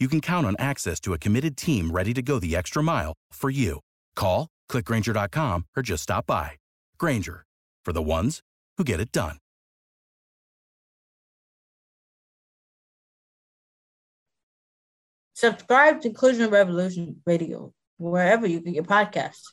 you can count on access to a committed team ready to go the extra mile for you. Call, clickgrainger.com, or just stop by. Grainger, for the ones who get it done. Subscribe to Inclusion Revolution Radio wherever you get your podcasts.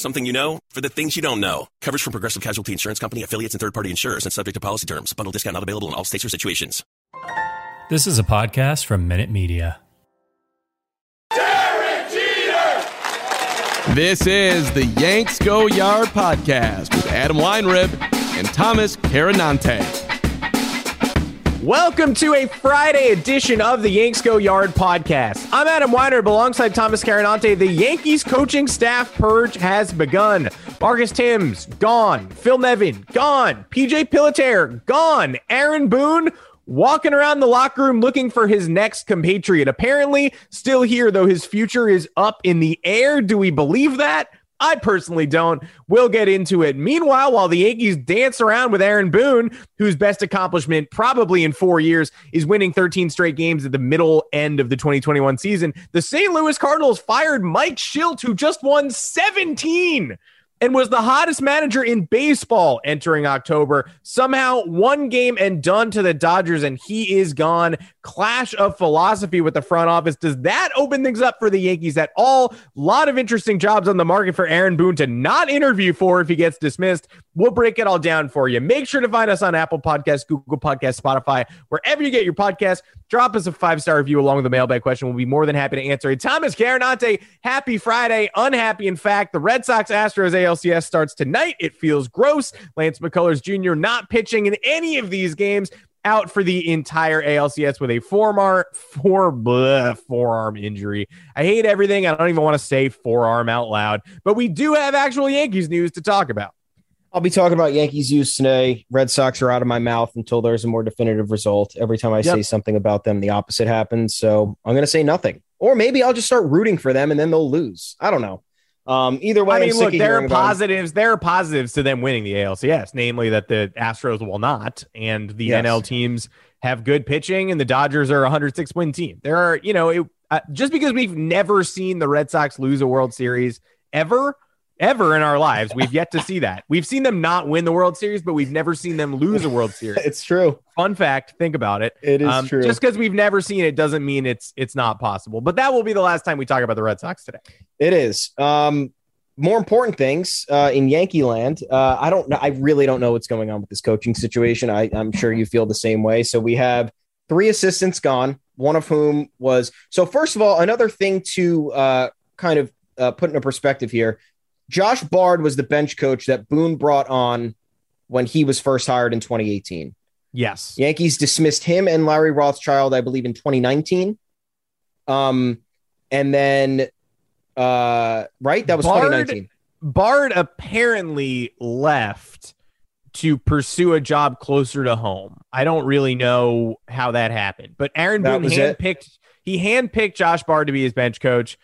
Something you know for the things you don't know. Coverage from Progressive Casualty Insurance Company, affiliates, and third party insurers and subject to policy terms. Bundle discount not available in all states or situations. This is a podcast from Minute Media. Derek Jeter! This is the Yanks Go Yard podcast with Adam Weinrib and Thomas Carannante. Welcome to a Friday edition of the Yanks Go Yard podcast. I'm Adam Weinrib, alongside Thomas Carannante. The Yankees coaching staff purge has begun. Marcus Thames, gone. Phil Nevin, gone. PJ Pilittere, gone. Aaron Boone, walking around the locker room looking for his next compatriot. Apparently, still here, though his future is up in the air. Do we believe that? I personally don't. We'll get into it. Meanwhile, while the Yankees dance around with Aaron Boone, whose best accomplishment probably in four years is winning 13 straight games at the middle end of the 2021 season, the St. Louis Cardinals fired Mike Shildt, who just won 17 and was the hottest manager in baseball entering October. Somehow, one game and done to the Dodgers, and he is gone. Clash of philosophy with the front office. Does that open things up for the Yankees at all? A lot of interesting jobs on the market for Aaron Boone to not interview for if he gets dismissed. We'll break it all down for you. Make sure to find us on Apple Podcasts, Google Podcasts, Spotify, wherever you get your podcasts. Drop us a five star review along with the mailbag question. We'll be more than happy to answer it. Thomas Carannante, happy Friday. Unhappy, in fact, the Red Sox Astros ALCS starts tonight. It feels gross. Lance McCullers Jr. not pitching in any of these games out for the entire ALCS with a forearm four bleh, forearm injury. I hate everything. I don't even want to say forearm out loud, but we do have actual Yankees news to talk about. I'll be talking about Yankees use today. Red Sox are out of my mouth until there's a more definitive result. Every time I yep. say something about them, the opposite happens. So I'm going to say nothing. Or maybe I'll just start rooting for them and then they'll lose. I don't know. Um, either way, I mean, look, there are positives. There are positives to them winning the ALCS, namely that the Astros will not, and the yes. NL teams have good pitching, and the Dodgers are a 106 win team. There are, you know, it, uh, just because we've never seen the Red Sox lose a World Series ever ever in our lives. We've yet to see that. We've seen them not win the World Series, but we've never seen them lose a World Series. it's true. Fun fact. Think about it. It is um, true. Just because we've never seen it doesn't mean it's it's not possible. But that will be the last time we talk about the Red Sox today. It is. Um, more important things uh, in Yankee land. Uh, I don't know. I really don't know what's going on with this coaching situation. I, I'm sure you feel the same way. So we have three assistants gone, one of whom was. So, first of all, another thing to uh, kind of uh, put into perspective here Josh Bard was the bench coach that Boone brought on when he was first hired in 2018. Yes. Yankees dismissed him and Larry Rothschild, I believe, in 2019. Um, and then, uh, right, that was Bard, 2019. Bard apparently left to pursue a job closer to home. I don't really know how that happened, but Aaron That Boone it. handpicked. He handpicked Josh Bard to be his bench coach.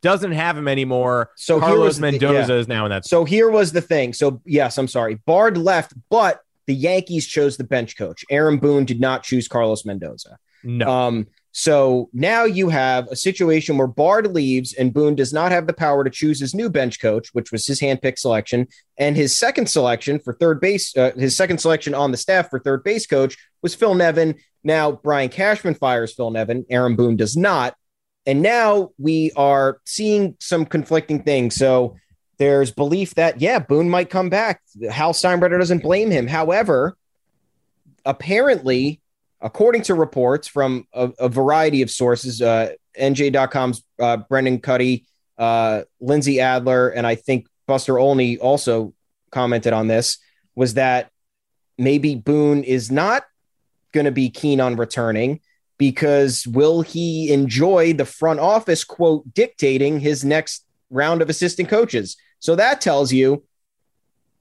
Doesn't have him anymore. So Carlos Mendoza yeah. is now in that. So here was the thing. So yes, I'm sorry. Bard left, but the Yankees chose the bench coach. Aaron Boone did not choose Carlos Mendoza. no, Um, so now you have a situation where Bard leaves and Boone does not have the power to choose his new bench coach, which was his handpicked selection. And his second selection for third base, uh, his second selection on the staff for third base coach was Phil Nevin. Now Brian Cashman fires Phil Nevin. Aaron Boone does not. And now we are seeing some conflicting things. So there's belief that, yeah, Boone might come back. Hal Steinbrenner doesn't blame him. However, apparently, according to reports from a, a variety of sources, uh, NJ.com's uh, Brendan Kuty, uh, Lindsay Adler, and I think Buster Olney also commented on this, was that maybe Boone is not going to be keen on returning because will he enjoy the front office quote dictating his next round of assistant coaches? So that tells you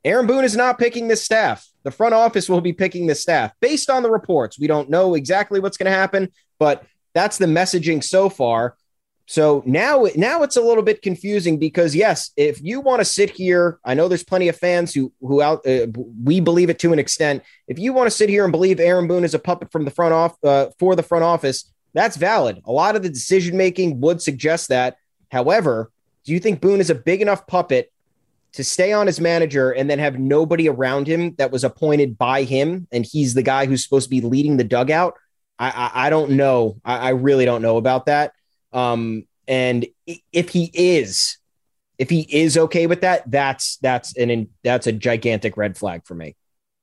Aaron Boone is not picking this staff. The front office will be picking the staff based on the reports. We don't know exactly what's going to happen, but that's the messaging so far. So now, now it's a little bit confusing because yes, if you want to sit here, I know there's plenty of fans who who out uh, we believe it to an extent. If you want to sit here and believe Aaron Boone is a puppet from the front off uh, for the front office, that's valid. A lot of the decision making would suggest that. However, do you think Boone is a big enough puppet to stay on as manager and then have nobody around him that was appointed by him and he's the guy who's supposed to be leading the dugout i i, I don't know I, I really don't know about that um and if he is if he is okay with that that's that's an that's a gigantic red flag for me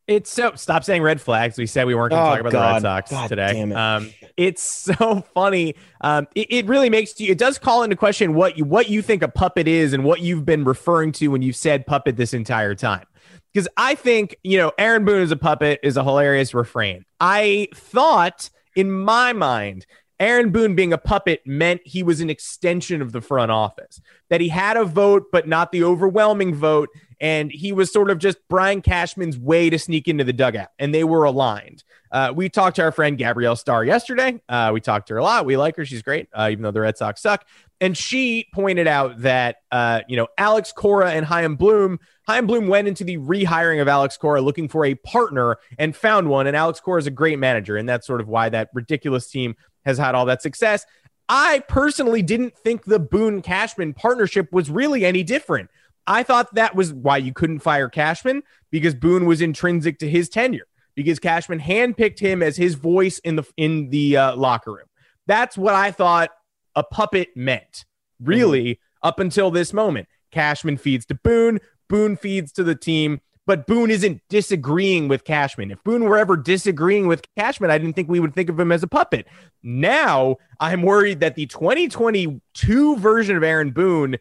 It's so stop saying red flags. We said we weren't going to Oh, talk about God. the Red Sox God today. it. Um, it's so funny. Um, it, it really makes you. It does call into question what you what you think a puppet is and what you've been referring to when you've said puppet this entire time. Because I think you know Aaron Boone is a puppet is a hilarious refrain. I thought in my mind. Aaron Boone being a puppet meant he was an extension of the front office, that he had a vote, but not the overwhelming vote, and he was sort of just Brian Cashman's way to sneak into the dugout, and they were aligned. Uh, we talked to our friend Gabrielle Starr yesterday. Uh, we talked to her a lot. We like her; she's great, uh, even though the Red Sox suck. And she pointed out that uh, you know Alex Cora and Chaim Bloom. Chaim Bloom went into the rehiring of Alex Cora looking for a partner and found one. And Alex Cora is a great manager, and that's sort of why that ridiculous team has had all that success. I personally didn't think the Boone Cashman partnership was really any different. I thought that was why you couldn't fire Cashman because Boone was intrinsic to his tenure because Cashman handpicked him as his voice in the in the uh, locker room. That's what I thought a puppet meant. Really, up until this moment, Cashman feeds to Boone, Boone feeds to the team, but Boone isn't disagreeing with Cashman. If Boone were ever disagreeing with Cashman, I didn't think we would think of him as a puppet. Now I'm worried that the 2022 version of Aaron Boone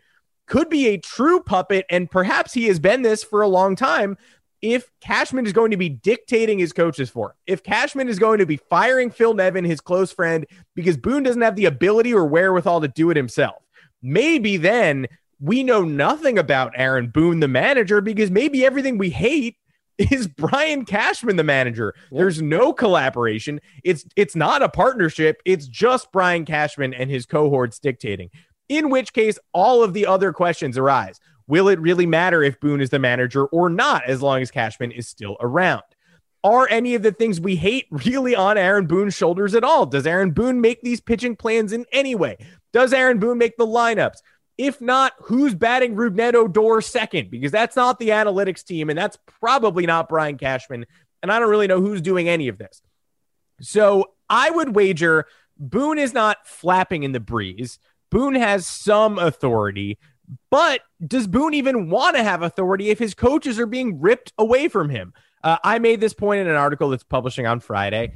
could be a true puppet, and perhaps he has been this for a long time. If Cashman is going to be dictating his coaches for him, if Cashman is going to be firing Phil Nevin, his close friend, because Boone doesn't have the ability or wherewithal to do it himself, maybe then we know nothing about Aaron Boone, the manager, because maybe everything we hate is Brian Cashman, the manager. There's no collaboration. It's it's not a partnership. It's just Brian Cashman and his cohorts dictating. In which case, all of the other questions arise. Will it really matter if Boone is the manager or not, as long as Cashman is still around? Are any of the things we hate really on Aaron Boone's shoulders at all? Does Aaron Boone make these pitching plans in any way? Does Aaron Boone make the lineups? If not, who's batting Rougned Odor second? Because that's not the analytics team, and that's probably not Brian Cashman. And I don't really know who's doing any of this. So I would wager Boone is not flapping in the breeze. Boone has some authority, but does Boone even want to have authority if his coaches are being ripped away from him? Uh, I made this point in an article that's publishing on Friday.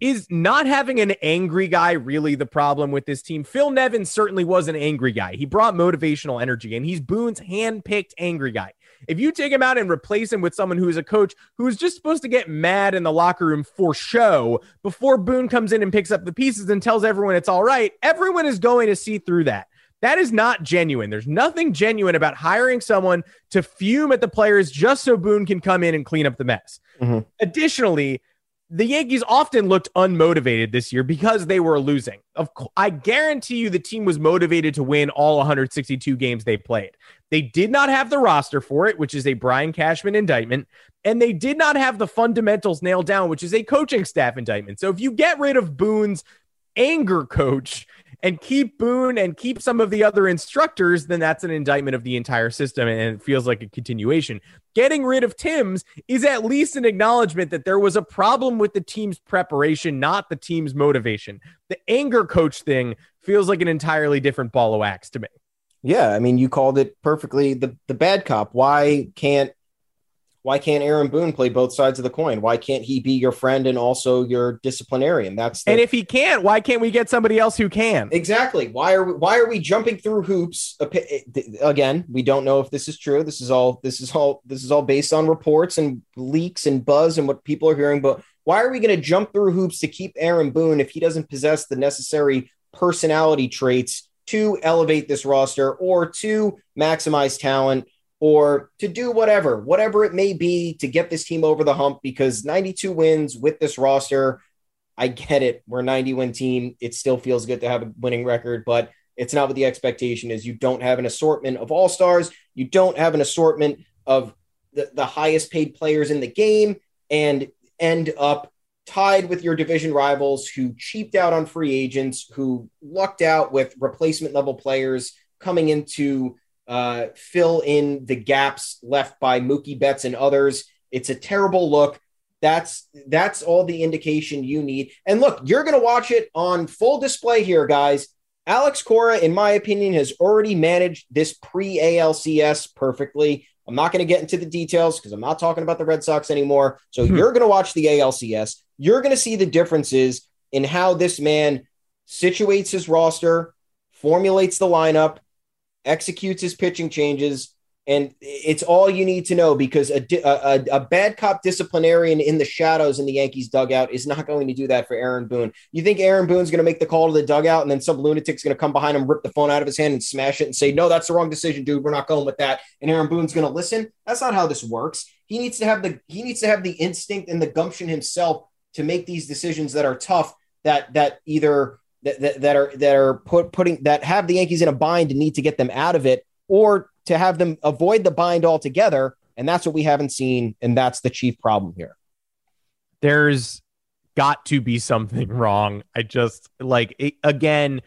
Is not having an angry guy really the problem with this team? Phil Nevin certainly was an angry guy. He brought motivational energy, and he's Boone's hand-picked angry guy. If you take him out and replace him with someone who is a coach who is just supposed to get mad in the locker room for show before Boone comes in and picks up the pieces and tells everyone it's all right, everyone is going to see through that. That is not genuine. There's nothing genuine about hiring someone to fume at the players just so Boone can come in and clean up the mess. Mhm. Additionally, the Yankees often looked unmotivated this year because they were losing. Of I guarantee you the team was motivated to win all 162 games they played. They did not have the roster for it, which is a Brian Cashman indictment, and they did not have the fundamentals nailed down, which is a coaching staff indictment. So if you get rid of Boone's anger coach and keep Boone and keep some of the other instructors, then that's an indictment of the entire system and it feels like a continuation. Getting rid of Thames is at least an acknowledgement that there was a problem with the team's preparation, not the team's motivation. The anger coach thing feels like an entirely different ball of wax to me. Yeah, I mean, you called it perfectly. The the bad cop. Why can't why can't Aaron Boone play both sides of the coin? Why can't he be your friend and also your disciplinarian? That's the, And if he can't, why can't we get somebody else who can? exactly why are we, why are we jumping through hoops? Again, we don't know if this is true. This is all this is all this is all based on reports and leaks and buzz and what people are hearing. But why are we going to jump through hoops to keep Aaron Boone if he doesn't possess the necessary personality traits to elevate this roster or to maximize talent? Or to do whatever, whatever it may be to get this team over the hump because 92 wins with this roster. I get it. We're a 90 win team. It still feels good to have a winning record, but it's not what the expectation is. You don't have an assortment of all stars. You don't have an assortment of the, the highest paid players in the game and end up tied with your division rivals who cheaped out on free agents, who lucked out with replacement level players coming into uh, fill in the gaps left by Mookie Betts and others. It's a terrible look. That's that's all the indication you need. And look, you're going to watch it on full display here, guys. Alex Cora, in my opinion, has already managed this pre ALCS perfectly. I'm not going to get into the details because I'm not talking about the Red Sox anymore. So Hmm. you're going to watch the ALCS. You're going to see the differences in how this man situates his roster, formulates the lineup, executes his pitching changes, and it's all you need to know because a, a, a, bad cop disciplinarian in the shadows in the Yankees dugout is not going to do that for Aaron Boone. You think Aaron Boone's going to make the call to the dugout and then some lunatic's going to come behind him, rip the phone out of his hand, and smash it and say, No, that's the wrong decision, dude. We're not going with that. And Aaron Boone's going to listen. That's not how this works. He needs to have the he needs to have the instinct and the gumption himself to make these decisions that are tough that that either that, that, that are that are put putting that have the Yankees in a bind and need to get them out of it, or to have them avoid the bind altogether. And that's what we haven't seen, and that's the chief problem here. there's got to be something wrong. I just like it, again,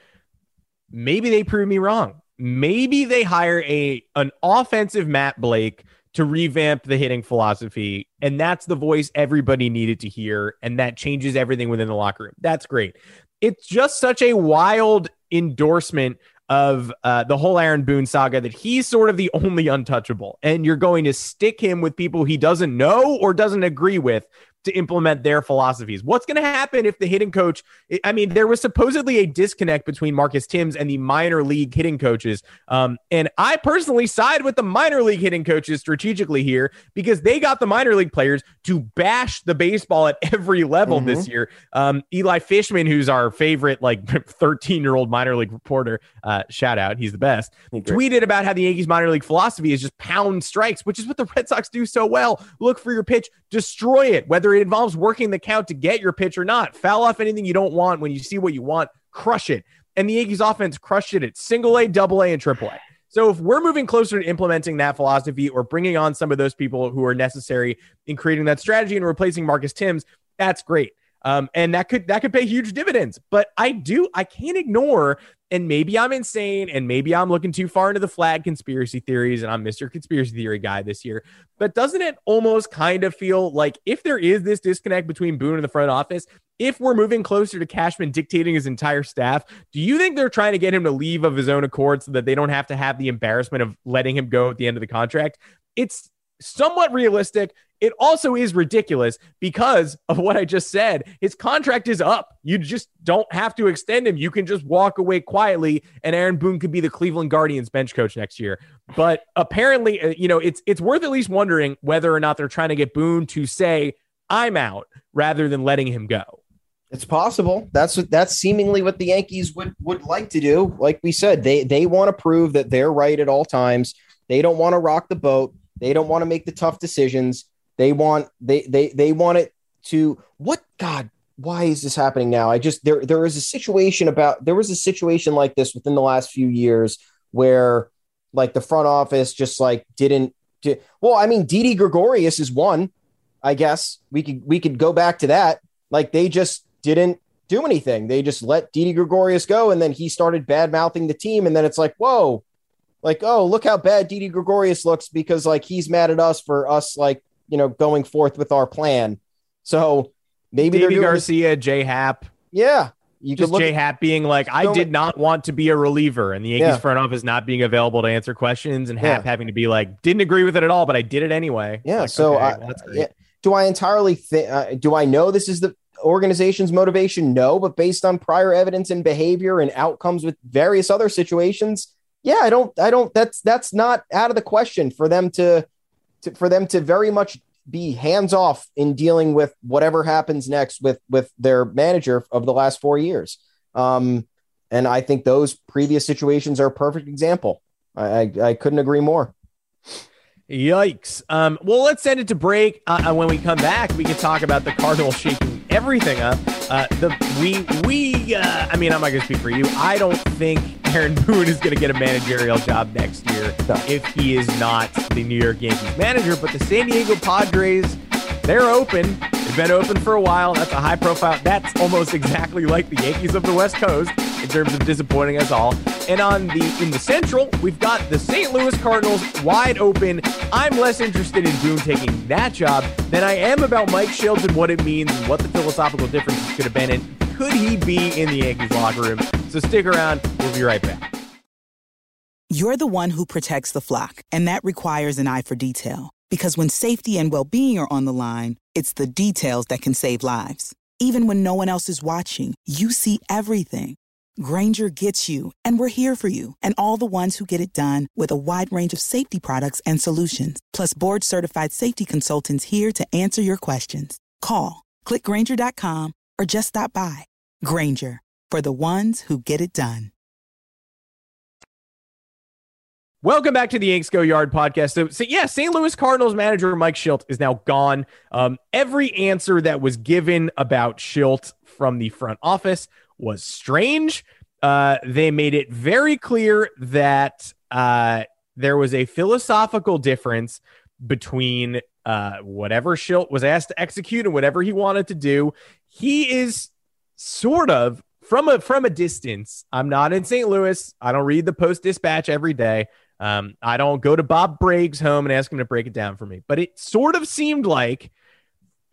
maybe they prove me wrong. Maybe they hire a an offensive Matt Blake to revamp the hitting philosophy, and that's the voice everybody needed to hear, and that changes everything within the locker room. That's great. It's just such a wild endorsement of uh, the whole Aaron Boone saga that he's sort of the only untouchable, and you're going to stick him with people he doesn't know or doesn't agree with to implement their philosophies. What's going to happen if the hitting coach? I mean, there was supposedly a disconnect between Marcus Thames and the minor league hitting coaches, um, and I personally side with the minor league hitting coaches strategically here because they got the minor league players to bash the baseball at every level Mhm. this year. Um, Eli Fishman, who's our favorite like 13 year old minor league reporter, uh, shout out, he's the best tweeted about how the Yankees minor league philosophy is just pound strikes, which is what the Red Sox do so well. Look for your pitch, destroy it, whether it involves working the count to get your pitch or not. Foul off anything you don't want when you see what you want, crush it. And the Yankees offense crushed it at single A, double A, and triple A. So if we're moving closer to implementing that philosophy or bringing on some of those people who are necessary in creating that strategy and replacing Marcus Thames, that's great. Um, and that could that could pay huge dividends. But I do I can't ignore and maybe I'm insane and maybe I'm looking too far into the flag conspiracy theories and I'm Mr. Conspiracy Theory guy this year. But doesn't it almost kind of feel like if there is this disconnect between Boone and the front office, if we're moving closer to Cashman dictating his entire staff, do you think they're trying to get him to leave of his own accord so that they don't have to have the embarrassment of letting him go at the end of the contract? It's somewhat realistic. It also is ridiculous because of what I just said. His contract is up. You just don't have to extend him. You can just walk away quietly, and Aaron Boone could be the Cleveland Guardians bench coach next year. But apparently, uh, you know, it's it's worth at least wondering whether or not they're trying to get Boone to say, "I'm out," rather than letting him go. It's possible. That's what that's seemingly what the Yankees would would like to do. Like we said, they they want to prove that they're right at all times. They don't want to rock the boat. They don't want to make the tough decisions. They want they they they want it to what God, why is this happening now? I just there there is a situation about there was a situation like this within the last few years where like the front office just like didn't well, I mean Didi Gregorius is one. I guess we could we could go back to that. Like they just didn't do anything. They just let Didi Gregorius go, and then he started bad mouthing the team. And then it's like, whoa, like, oh, look how bad Didi Gregorius looks because like he's mad at us for us like you know going forth with our plan. So maybe Deivi Garcia, J Happ. Yeah. You just J Happ being like, I did not want to be a reliever, and the Yankees yeah. front office not being available to answer questions, and Happ yeah. having to be like, didn't agree with it at all, but I did it anyway. Yeah. Like, so, okay, I, well, yeah. do I entirely think? Uh, do I know this is the organization's motivation? No, but based on prior evidence and behavior and outcomes with various other situations, yeah, I don't, I don't. That's that's not out of the question for them to, to for them to very much be hands off in dealing with whatever happens next with with their manager of the last four years. Um, and I think those previous situations are a perfect example. I, I, I couldn't agree more. Yikes. Um, well, let's send it to break. Uh, when we come back, we can talk about the Cardinals shaking everything up. Uh, the we we uh, I mean, I'm not gonna speak for you. I don't think Aaron Boone is gonna get a managerial job next year if he is not the New York Yankees manager. But the San Diego Padres, they're open. They've been open for a while. That's a high profile. That's almost exactly like the Yankees of the West Coast in terms of disappointing us all. And on the in the Central, we've got the St. Louis Cardinals wide open. I'm less interested in Boone taking that job than I am about Mike Shildt and what it means and what the philosophical differences could have been. And could he be in the Yankees locker room? So stick around. We'll be right back. You're the one who protects the flock, and that requires an eye for detail. Because when safety and well-being are on the line, it's the details that can save lives. Even when no one else is watching, you see everything Grainger gets you, and we're here for you and all the ones who get it done with a wide range of safety products and solutions, plus board certified safety consultants here to answer your questions. Call, clickgrainger.com, or just stop by. Grainger, for the ones who get it done. Welcome back to the Yanks Go Yard podcast. So, so, yeah, St. Louis Cardinals manager Mike Shildt is now gone. Um, every answer that was given about Shildt from the front office was strange. Uh, they made it very clear that uh, there was a philosophical difference between uh, whatever Shildt was asked to execute and whatever he wanted to do. He is sort of from a from a distance. I'm not in St. Louis. I don't read the Post Dispatch every day. Um, I don't go to Bob Braggs' home and ask him to break it down for me. But it sort of seemed like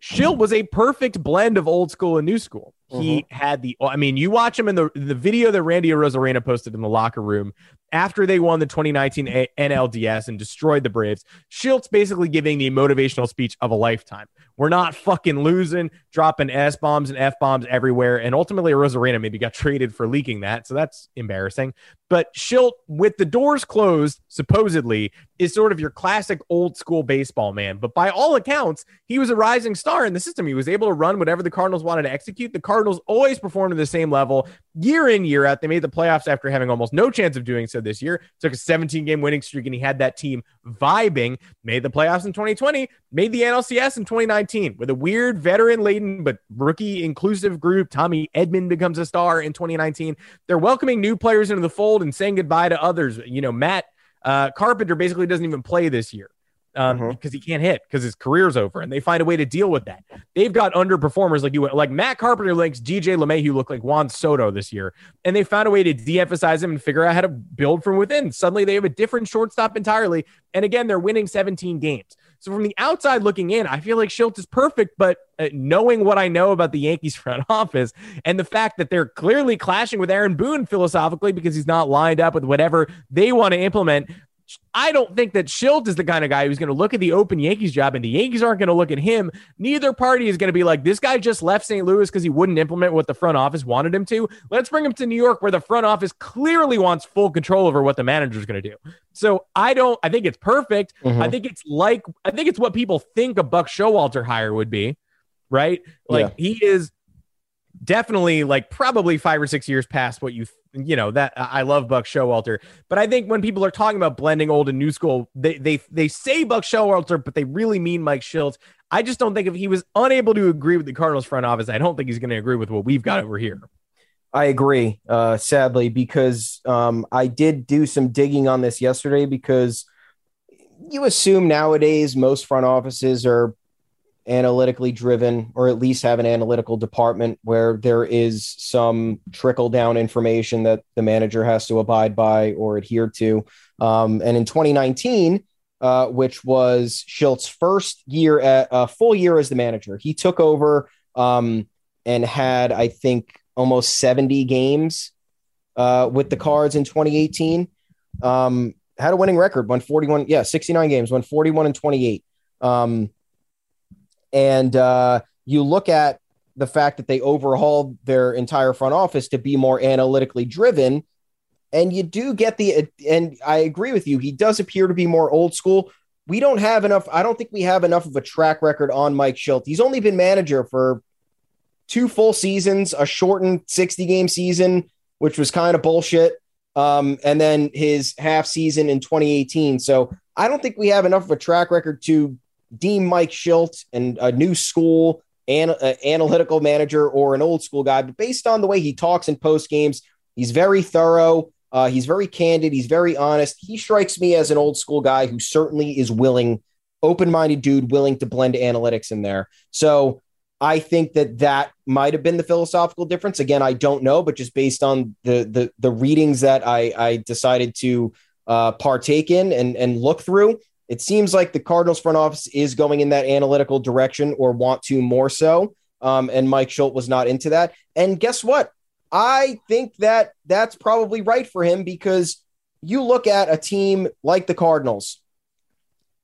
Shildt was a perfect blend of old school and new school. He mm-hmm. had the, I mean, you watch him in the the video that Randy Arozarena posted in the locker room after they won the 2019 a- NLDS and destroyed the Braves. Shildt's basically giving the motivational speech of a lifetime. We're not fucking losing, dropping S bombs and F bombs everywhere. And ultimately, Arozarena maybe got traded for leaking that. So that's embarrassing. But Shildt, with the doors closed, supposedly, is sort of your classic old school baseball man. But by all accounts, he was a rising star in the system. He was able to run whatever the Cardinals wanted to execute. The Cardinals always performed at the same level year in, year out. They made the playoffs after having almost no chance of doing so this year. Took a 17 game winning streak and he had that team vibing. Made the playoffs in 2020, made the NLCS in 2019 with a weird veteran laden but rookie inclusive group. Tommy Edman becomes a star in 2019. They're welcoming new players into the fold and saying goodbye to others. You know, Matt uh, Carpenter basically doesn't even play this year um, mm-hmm. because he can't hit because his career's over, and they find a way to deal with that. They've got underperformers like you, like Matt Carpenter links DJ LeMahieu look like Juan Soto this year, and they found a way to de-emphasize him and figure out how to build from within. Suddenly, they have a different shortstop entirely, and again, they're winning 17 games. So from the outside looking in, I feel like Shildt is perfect, but uh, knowing what I know about the Yankees front office and the fact that they're clearly clashing with Aaron Boone philosophically because he's not lined up with whatever they want to implement, I don't think that Shildt is the kind of guy who's going to look at the open Yankees job and the Yankees aren't going to look at him. Neither party is going to be like, this guy just left St. Louis because he wouldn't implement what the front office wanted him to. Let's bring him to New York where the front office clearly wants full control over what the manager is going to do. So I don't, I think it's perfect. Mm-hmm. I think it's like, I think it's what people think a Buck Showalter hire would be, right? Like yeah. he is definitely like probably five or six years past what you you know that I love Buck Showalter, but I think when people are talking about blending old and new school, they they they say Buck Showalter, but they really mean Mike Shildt. I just don't think if he was unable to agree with the Cardinals front office, I don't think he's going to agree with what we've got over here. I agree, uh, sadly, because um, I did do some digging on this yesterday because you assume nowadays most front offices are analytically driven or at least have an analytical department where there is some trickle down information that the manager has to abide by or adhere to. Um, and in 2019, uh, which was Shildt's first year at a uh, full year as the manager, he took over um, and had, I think, almost 70 games uh, with the Cards in 2018. Um, had a winning record, won 41, yeah, 69 games, won 41 and 28. Um, and uh, you look at the fact that they overhauled their entire front office to be more analytically driven. And you do get the, and I agree with you, he does appear to be more old school. We don't have enough, I don't think we have enough of a track record on Mike Shildt. He's only been manager for two full seasons, a shortened 60 game season, which was kind of bullshit. Um, and then his half season in 2018. So I don't think we have enough of a track record to deem Mike Shildt and a new school an, uh, analytical manager or an old school guy. But based on the way he talks in post games, he's very thorough. Uh, he's very candid. He's very honest. He strikes me as an old school guy who certainly is willing, open minded dude, willing to blend analytics in there. So I think that that might have been the philosophical difference. Again, I don't know, but just based on the the, the readings that I, I decided to uh, partake in and, and look through, it seems like the Cardinals front office is going in that analytical direction or want to more so. Um, and Mike Shildt was not into that. And guess what? I think that that's probably right for him because you look at a team like the Cardinals.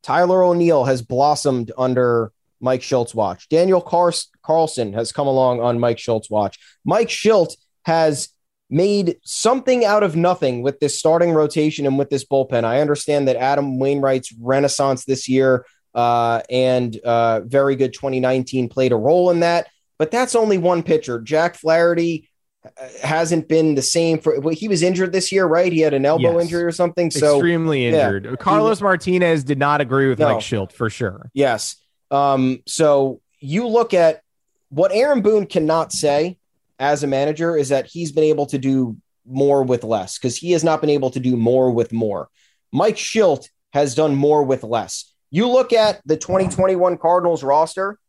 Tyler O'Neill has blossomed under Mike Shildt's watch. Dylan Car- Carlson has come along on Mike Shildt's watch. Mike Shildt has made something out of nothing with this starting rotation and with this bullpen. I understand that Adam Wainwright's renaissance this year uh, and uh, very good 2019 played a role in that, but that's only one pitcher. Jack Flaherty uh, hasn't been the same for well, he was injured this year, right? He had an elbow yes. injury or something. So extremely injured. Yeah. Carlos Martinez did not agree with no. Mike Shildt for sure. Yes. Um, so you look at what Aaron Boone cannot say as a manager is that he's been able to do more with less because he has not been able to do more with more. Mike Shildt has done more with less. You look at the 2021 Cardinals roster,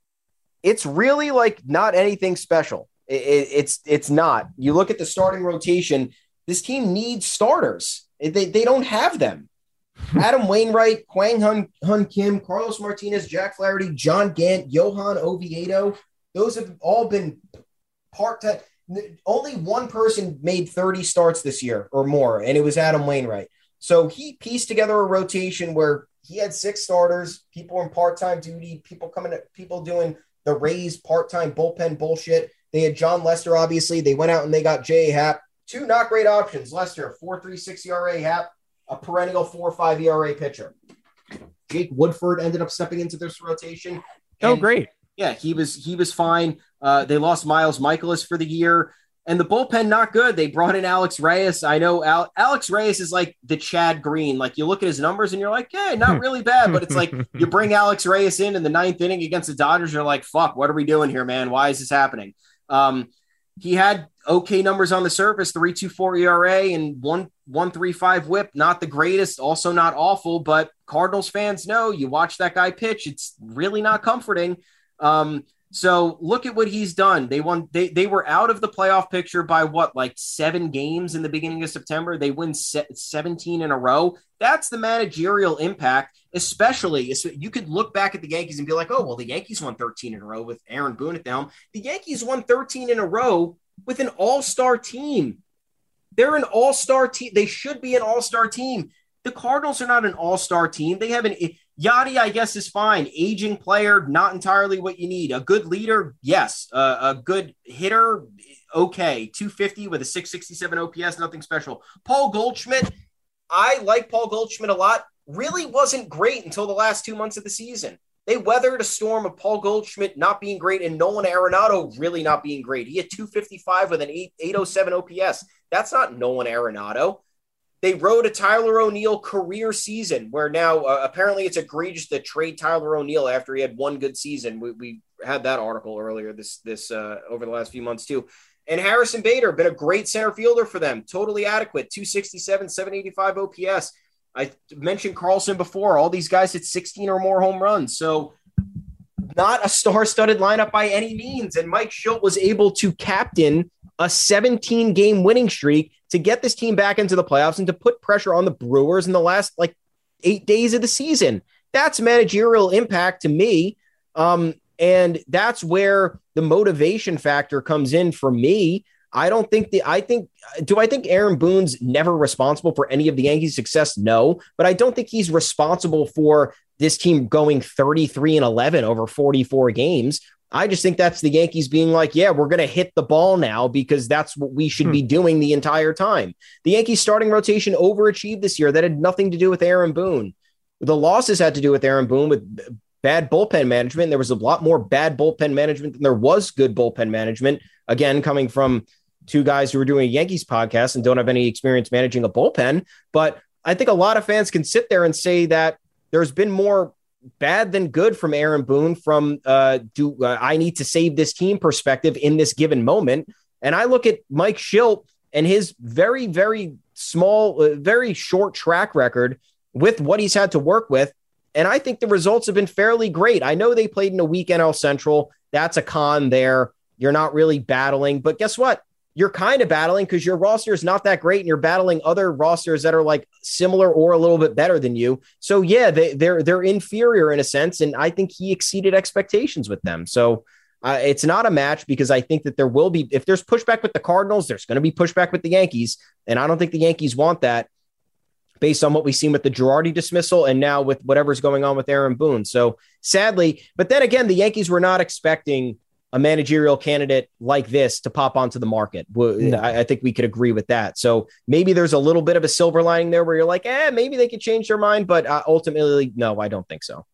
it's really like not anything special. It, it, it's it's not. You look at the starting rotation. This team needs starters. They, they don't have them. Adam Wainwright, Kwang Hun, Hun Kim, Carlos Martinez, Jack Flaherty, John Gant, Johan Oviedo. Those have all been part time. Only one person made 30 starts this year or more, and it was Adam Wainwright. So he pieced together a rotation where he had six starters, people in part time duty, people coming, people doing the Rays part time bullpen bullshit. They had Jon Lester, obviously. They went out and they got Jay Happ. Two not great options. Lester, 4.36 ERA, Happ, a perennial 4 5 ERA pitcher. Jake Woodford ended up stepping into this rotation. Oh, great. Yeah, he was he was fine. Uh, they lost Miles Mikolas for the year, and the bullpen not good. They brought in Alex Reyes. I know Al- Alex Reyes is like the Chad Green. Like you look at his numbers and you're like, hey, not really bad. But it's like you bring Alex Reyes in in the ninth inning against the Dodgers. You're like, fuck, what are we doing here, man? Why is this happening? Um, he had okay numbers on the surface 324 ERA and 1 135 whip. Not the greatest, also not awful, but Cardinals fans know you watch that guy pitch, it's really not comforting. Um, so look at what he's done. They won. They they were out of the playoff picture by what, like seven games in the beginning of September. They win se- seventeen in a row. That's the managerial impact. Especially, you could look back at the Yankees and be like, oh well, the Yankees won thirteen in a row with Aaron Boone at the helm. The Yankees won thirteen in a row with an All Star team. They're an All Star team. They should be an All Star team. The Cardinals are not an All Star team. They have an Yadi, I guess, is fine. Aging player, not entirely what you need. A good leader, yes. Uh, a good hitter, okay. 250 with a 667 OPS, nothing special. Paul Goldschmidt, I like Paul Goldschmidt a lot. Really wasn't great until the last two months of the season. They weathered a storm of Paul Goldschmidt not being great and Nolan Arenado really not being great. He had 255 with an 8, 807 OPS. That's not Nolan Arenado. They rode a Tyler O'Neill career season where now uh, apparently it's egregious to trade Tyler O'Neill after he had one good season. We, we had that article earlier this this uh, over the last few months too. And Harrison Bader been a great center fielder for them, totally adequate, 267, 785 OPS. I mentioned Carlson before. All these guys hit 16 or more home runs. So not a star-studded lineup by any means. And Mike Shildt was able to captain a 17 game winning streak to get this team back into the playoffs and to put pressure on the Brewers in the last like eight days of the season. That's managerial impact to me. Um, and that's where the motivation factor comes in for me. I don't think the I think do I think Aaron Boone's never responsible for any of the Yankees' success? No, but I don't think he's responsible for this team going 33 and 11 over 44 games. I just think that's the Yankees being like, yeah, we're going to hit the ball now because that's what we should hmm. be doing the entire time. The Yankees starting rotation overachieved this year. That had nothing to do with Aaron Boone. The losses had to do with Aaron Boone with bad bullpen management. There was a lot more bad bullpen management than there was good bullpen management. Again, coming from two guys who are doing a Yankees podcast and don't have any experience managing a bullpen. But I think a lot of fans can sit there and say that there's been more bad than good from Aaron Boone from uh, do uh, I need to save this team perspective in this given moment. And I look at Mike Shildt and his very, very small, uh, very short track record with what he's had to work with. And I think the results have been fairly great. I know they played in a weak NL Central. That's a con there. You're not really battling. But guess what? You're kind of battling because your roster is not that great and you're battling other rosters that are like similar or a little bit better than you. So yeah, they, they're they're inferior in a sense, and I think he exceeded expectations with them. So uh, it's not a match because I think that there will be if there's pushback with the Cardinals, there's going to be pushback with the Yankees, and I don't think the Yankees want that based on what we've seen with the Girardi dismissal and now with whatever's going on with Aaron Boone. So sadly, but then again, the Yankees were not expecting a managerial candidate like this to pop onto the market. I, I, think we could agree with that. So maybe there's a little bit of a silver lining there where you're like, eh, maybe they could change their mind, but uh, ultimately, no, I don't think so.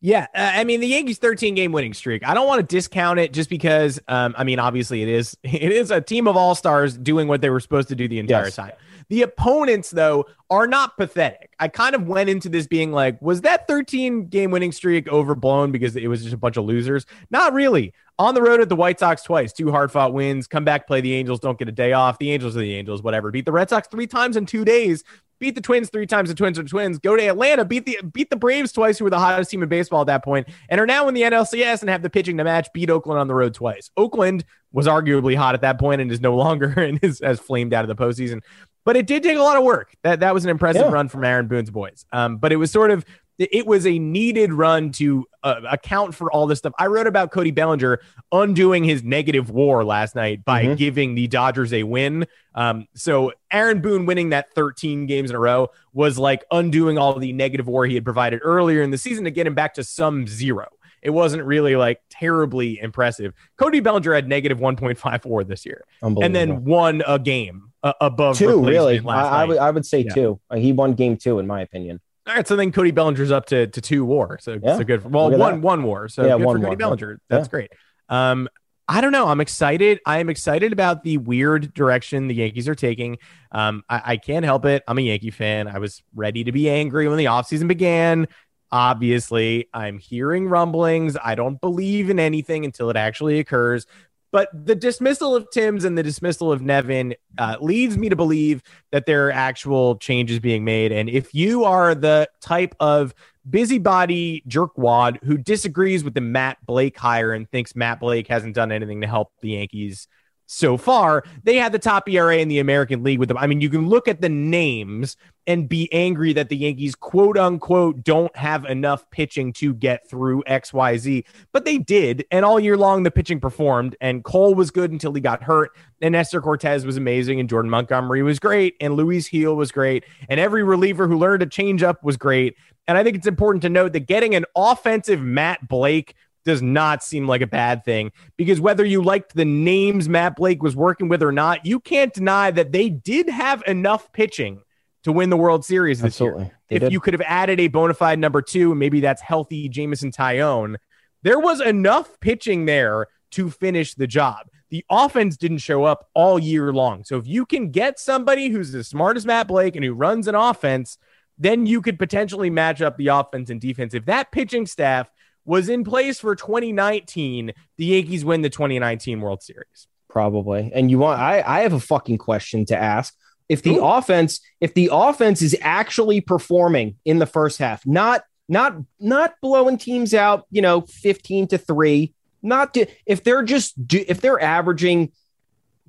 Yeah, uh, I mean the Yankees 13 game winning streak. I don't want to discount it just because um, I mean obviously it is it is a team of all-stars doing what they were supposed to do the entire yes. time. The opponents, though, are not pathetic. I kind of went into this being like, was that 13 game winning streak overblown because it was just a bunch of losers? Not really. On the road at the White Sox twice, two hard fought wins, come back, play the Angels, don't get a day off. The Angels are the Angels, whatever. Beat the Red Sox three times in two days, beat the Twins three times. The Twins are Twins. Go to Atlanta, beat the beat the Braves twice, who were the hottest team in baseball at that point, and are now in the NLCS and have the pitching to match. Beat Oakland on the road twice. Oakland was arguably hot at that point and is no longer and is has flamed out of the postseason. But it did take a lot of work. That that was an impressive yeah. run from Aaron Boone's boys. Um, but it was sort of it was a needed run to uh, account for all this stuff. I wrote about Cody Bellinger undoing his negative war last night by mm-hmm. giving the Dodgers a win. Um, so Aaron Boone winning that 13 games in a row was like undoing all the negative war he had provided earlier in the season to get him back to some zero it wasn't really like terribly impressive. Cody Bellinger had negative 1.54 this year, and then won a game uh, above two. Really, I, I, would I would say yeah. two. Uh, he won game two, in my opinion. All right, so then Cody Bellinger's up to, to two war. So, yeah. so good. For, well, one that. one war. So yeah, good for Cody one. Bellinger. That's great. Um, I don't know. I'm excited. I am excited about the weird direction the Yankees are taking. Um, I, I, can't help it. I'm a Yankee fan. I was ready to be angry when the offseason began. Obviously, I'm hearing rumblings. I don't believe in anything until it actually occurs. But the dismissal of Thames and the dismissal of Nevin uh, leads me to believe that there are actual changes being made. And if you are the type of busybody jerkwad who disagrees with the Matt Blake hire and thinks Matt Blake hasn't done anything to help the Yankees so far. They had the top ERA in the American League with them. I mean, you can look at the names and be angry that the Yankees, quote unquote, don't have enough pitching to get through XYZ, but they did. And all year long, the pitching performed. And Cole was good until he got hurt. And Nestor Cortes was amazing. And Jordan Montgomery was great. And Luis Gil was great. And every reliever who learned to change up was great. And I think it's important to note that getting an offensive Matt Blake does not seem like a bad thing because whether you liked the names Matt Blake was working with or not, you can't deny that they did have enough pitching to win the World Series this Absolutely. year. They if did. you could have added a bona fide number two, and maybe that's healthy Jameson Taillon, there was enough pitching there to finish the job. The offense didn't show up all year long. So if you can get somebody who's as smart as Matt Blake and who runs an offense, then you could potentially match up the offense and defense. If that pitching staff was in place for 2019, the Yankees win the 2019 World Series. probably. And you want I I have a fucking question to ask. If the offense if the offense is actually performing in the first half, not not not blowing teams out, you know, 15 to 3, not to, if they're just do, if they're averaging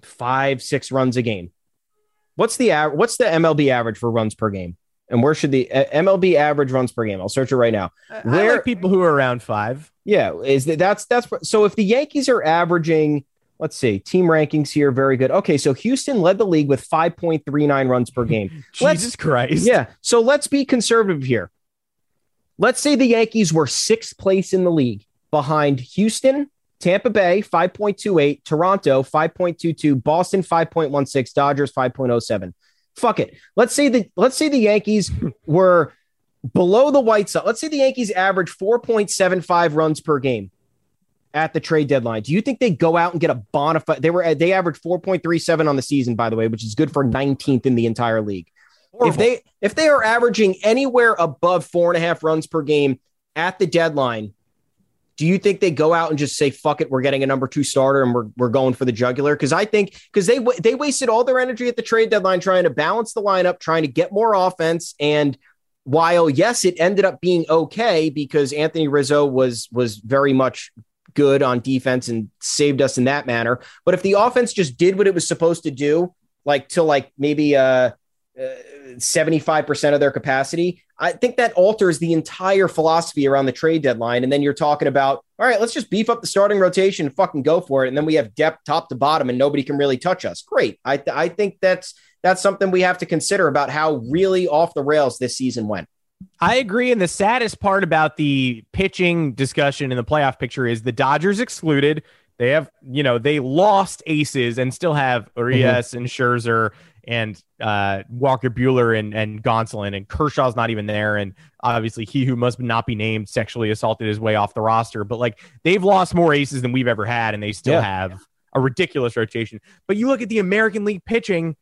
5 6 runs a game. What's the what's the MLB average for runs per game? And where should the uh, MLB average runs per game? I'll search it right now. I Where- like people who are around five. Yeah, is that that's that's so if the Yankees are averaging, let's see, team rankings here, very good. Okay, so Houston led the league with 5.39 runs per game. Let's- Jesus Christ. Yeah, so let's be conservative here. Let's say the Yankees were sixth place in the league behind Houston, Tampa Bay 5.28, Toronto 5.22, Boston 5.16, Dodgers 5.07. Fuck it. Let's say the let's say the Yankees were below the White Sox. Let's say the Yankees average 4.75 runs per game at the trade deadline. Do you think they go out and get a bona fide? They were they averaged 4.37 on the season, by the way, which is good for 19th in the entire league. If they if they are averaging anywhere above four and a half runs per game at the deadline, do you think they go out and just say, fuck it, we're getting a number two starter and we're, we're going for the jugular? Because I think, because they, they wasted all their energy at the trade deadline trying to balance the lineup, trying to get more offense. And while, yes, it ended up being okay because Anthony Rizzo was, was very much good on defense and saved us in that manner. But if the offense just did what it was supposed to do, like till like maybe, uh, uh, 75% of their capacity. I think that alters the entire philosophy around the trade deadline. And then you're talking about, all right, let's just beef up the starting rotation and fucking go for it. And then we have depth top to bottom and nobody can really touch us. Great. I, th- I think that's, that's something we have to consider about how really off the rails this season went. I agree. And the saddest part about the pitching discussion in the playoff picture is the Dodgers excluded. They have, you know, they lost aces and still have Urias mm-hmm. and Scherzer and uh, Walker Buehler and, and Gonsolin and Kershaw's not even there. And obviously, he who must not be named sexually assaulted his way off the roster. But like they've lost more aces than we've ever had, and they still Yeah. have a ridiculous rotation. But you look at the American League pitching,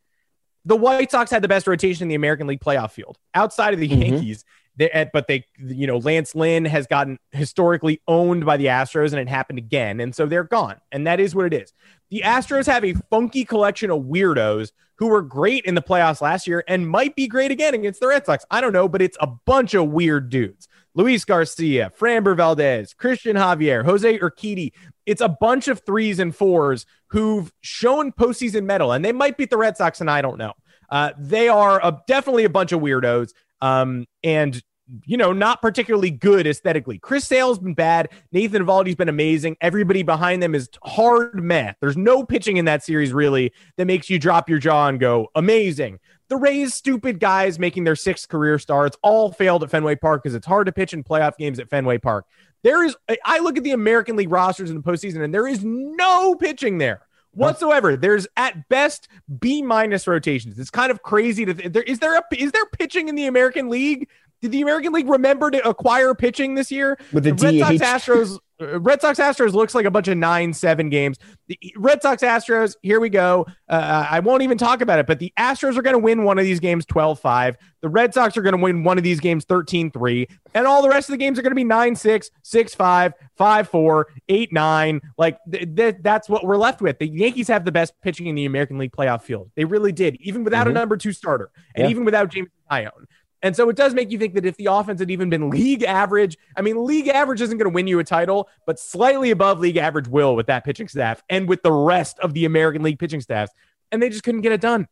the White Sox had the best rotation in the American League playoff field outside of the Mhm. Yankees. They, eh, but they, you know, Lance Lynn has gotten historically owned by the Astros, and it happened again, and so they're gone, and that is what it is. The Astros have a funky collection of weirdos who were great in the playoffs last year and might be great again against the Red Sox. I don't know, but it's a bunch of weird dudes. Luis Garcia, Framber Valdez, Christian Javier, Jose Urquidy. It's a bunch of threes and fours who've shown postseason mettle, and they might beat the Red Sox, and I don't know. Uh, they are a, definitely a bunch of weirdos, um, and you know, not particularly good aesthetically. Chris Sale's been bad. Nathan Eovaldi's been amazing. Everybody behind them is hard meth. There's no pitching in that series really that makes you drop your jaw and go amazing. The Rays, stupid guys making their sixth career starts, all failed at Fenway Park because it's hard to pitch in playoff games at Fenway Park. There is, I look at the American League rosters in the postseason, and there is no pitching there whatsoever. There's at best B minus rotations. It's kind of crazy to th- there is there a is there pitching in the American League? Did the American League remember to acquire pitching this year? With the Red Sox Astros uh, Red Sox Astros looks like a bunch of 9-7 games. The Red Sox Astros, here we go. Uh, I won't even talk about it, but the Astros are going to win one of these games 12-5. The Red Sox are going to win one of these games 13-3, and all the rest of the games are going to be 9-6, 6-5, 5-4, 8-9. Like th- th- that's what we're left with. The Yankees have the best pitching in the American League playoff field. They really did, even without a Mhm. number 2 starter and Yeah. even without Jameson Taillon. And so it does make you think that if the offense had even been league average, I mean, league average isn't going to win you a title, but slightly above league average will with that pitching staff and with the rest of the American League pitching staffs. And they just couldn't get it done.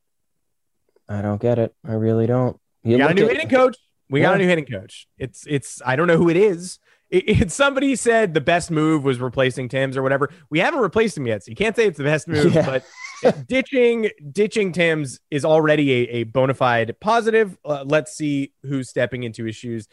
I don't get it. I really don't. You We got a new at- hitting coach. We got a new hitting coach. It's, it's, I don't know who it is. It, it, somebody said the best move was replacing Thames or whatever. We haven't replaced him yet, so you can't say it's the best move. Yeah. But ditching ditching Thames is already a, a bona fide positive. Uh, let's see who's stepping into his shoes.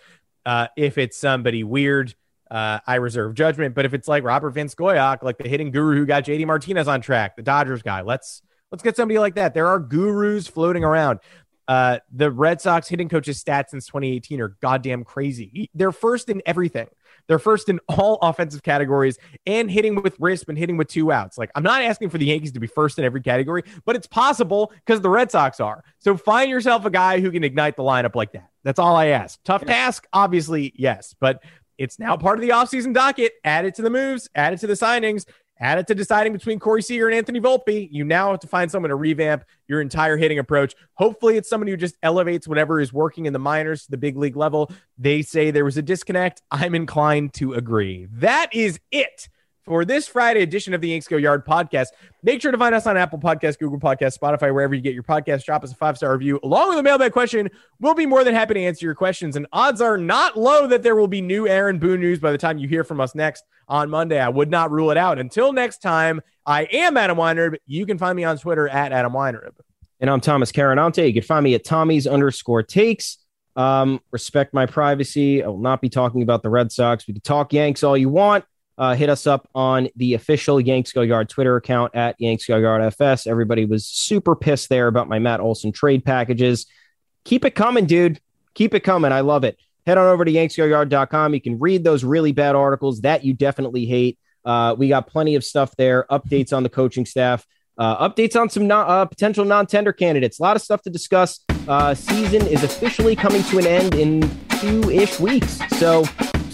Uh, if it's somebody weird, uh, I reserve judgment. But if it's like Robert Van Scoyoc, like the hitting guru who got JD Martinez on track, the Dodgers guy, let's let's get somebody like that. There are gurus floating around. Uh, the Red Sox hitting coaches stats since 2018 are goddamn crazy. They're first in everything. They're first in all offensive categories and hitting with RISP and hitting with two outs. Like, I'm not asking for the Yankees to be first in every category, but it's possible because the Red Sox are. So find yourself a guy who can ignite the lineup like that. That's all I ask. Tough task, obviously, yes, but it's now part of the offseason docket. Add it to the moves, add it to the signings, add it to deciding between Corey Seager and Anthony Volpe. You now have to find someone to revamp your entire hitting approach. Hopefully, it's someone who just elevates whatever is working in the minors to the big league level. They say there was a disconnect. I'm inclined to agree. That is it for this Friday edition of the Yanks Go Yard podcast. Make sure to find us on Apple Podcasts, Google Podcasts, Spotify, wherever you get your podcast. Drop us a five star review along with a mailbag question. We'll be more than happy to answer your questions. And odds are not low that there will be new Aaron Boone news by the time you hear from us next on Monday. I would not rule it out. Until next time, I am Adam Weinrib. You can find me on Twitter at Adam Weinrib. And I'm Thomas Carannante. You can find me at Tommy's underscore takes. Um, respect my privacy. I will not be talking about the Red Sox. We can talk Yanks all you want uh, hit us up on the official Yanks Go Yard Twitter account at Yanks Go Yard FS. Everybody was super pissed there about my Matt Olson trade packages. Keep it coming, dude. Keep it coming. I love it. Head on over to yanksgoyard.com. You can read those really bad articles that you definitely hate. Uh, we got plenty of stuff there, updates on the coaching staff, uh, updates on some non, uh, potential non tender candidates. A lot of stuff to discuss. Uh, season is officially coming to an end in two ish weeks. So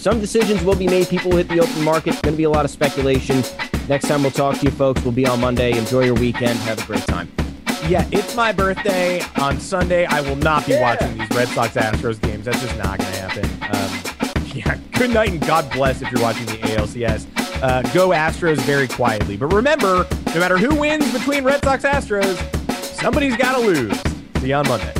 some decisions will be made. People will hit the open market. It's going to be a lot of speculation. Next time we'll talk to you folks, we'll be on Monday. Enjoy your weekend. Have a great time. Yeah, it's my birthday on Sunday. I will not be yeah. watching these Red Sox Astros games. That's just not going to happen. Um, yeah, good night and God bless if you're watching the ALCS. Uh, go Astros very quietly. But remember, no matter who wins between Red Sox Astros, somebody's got to lose. See you on Monday.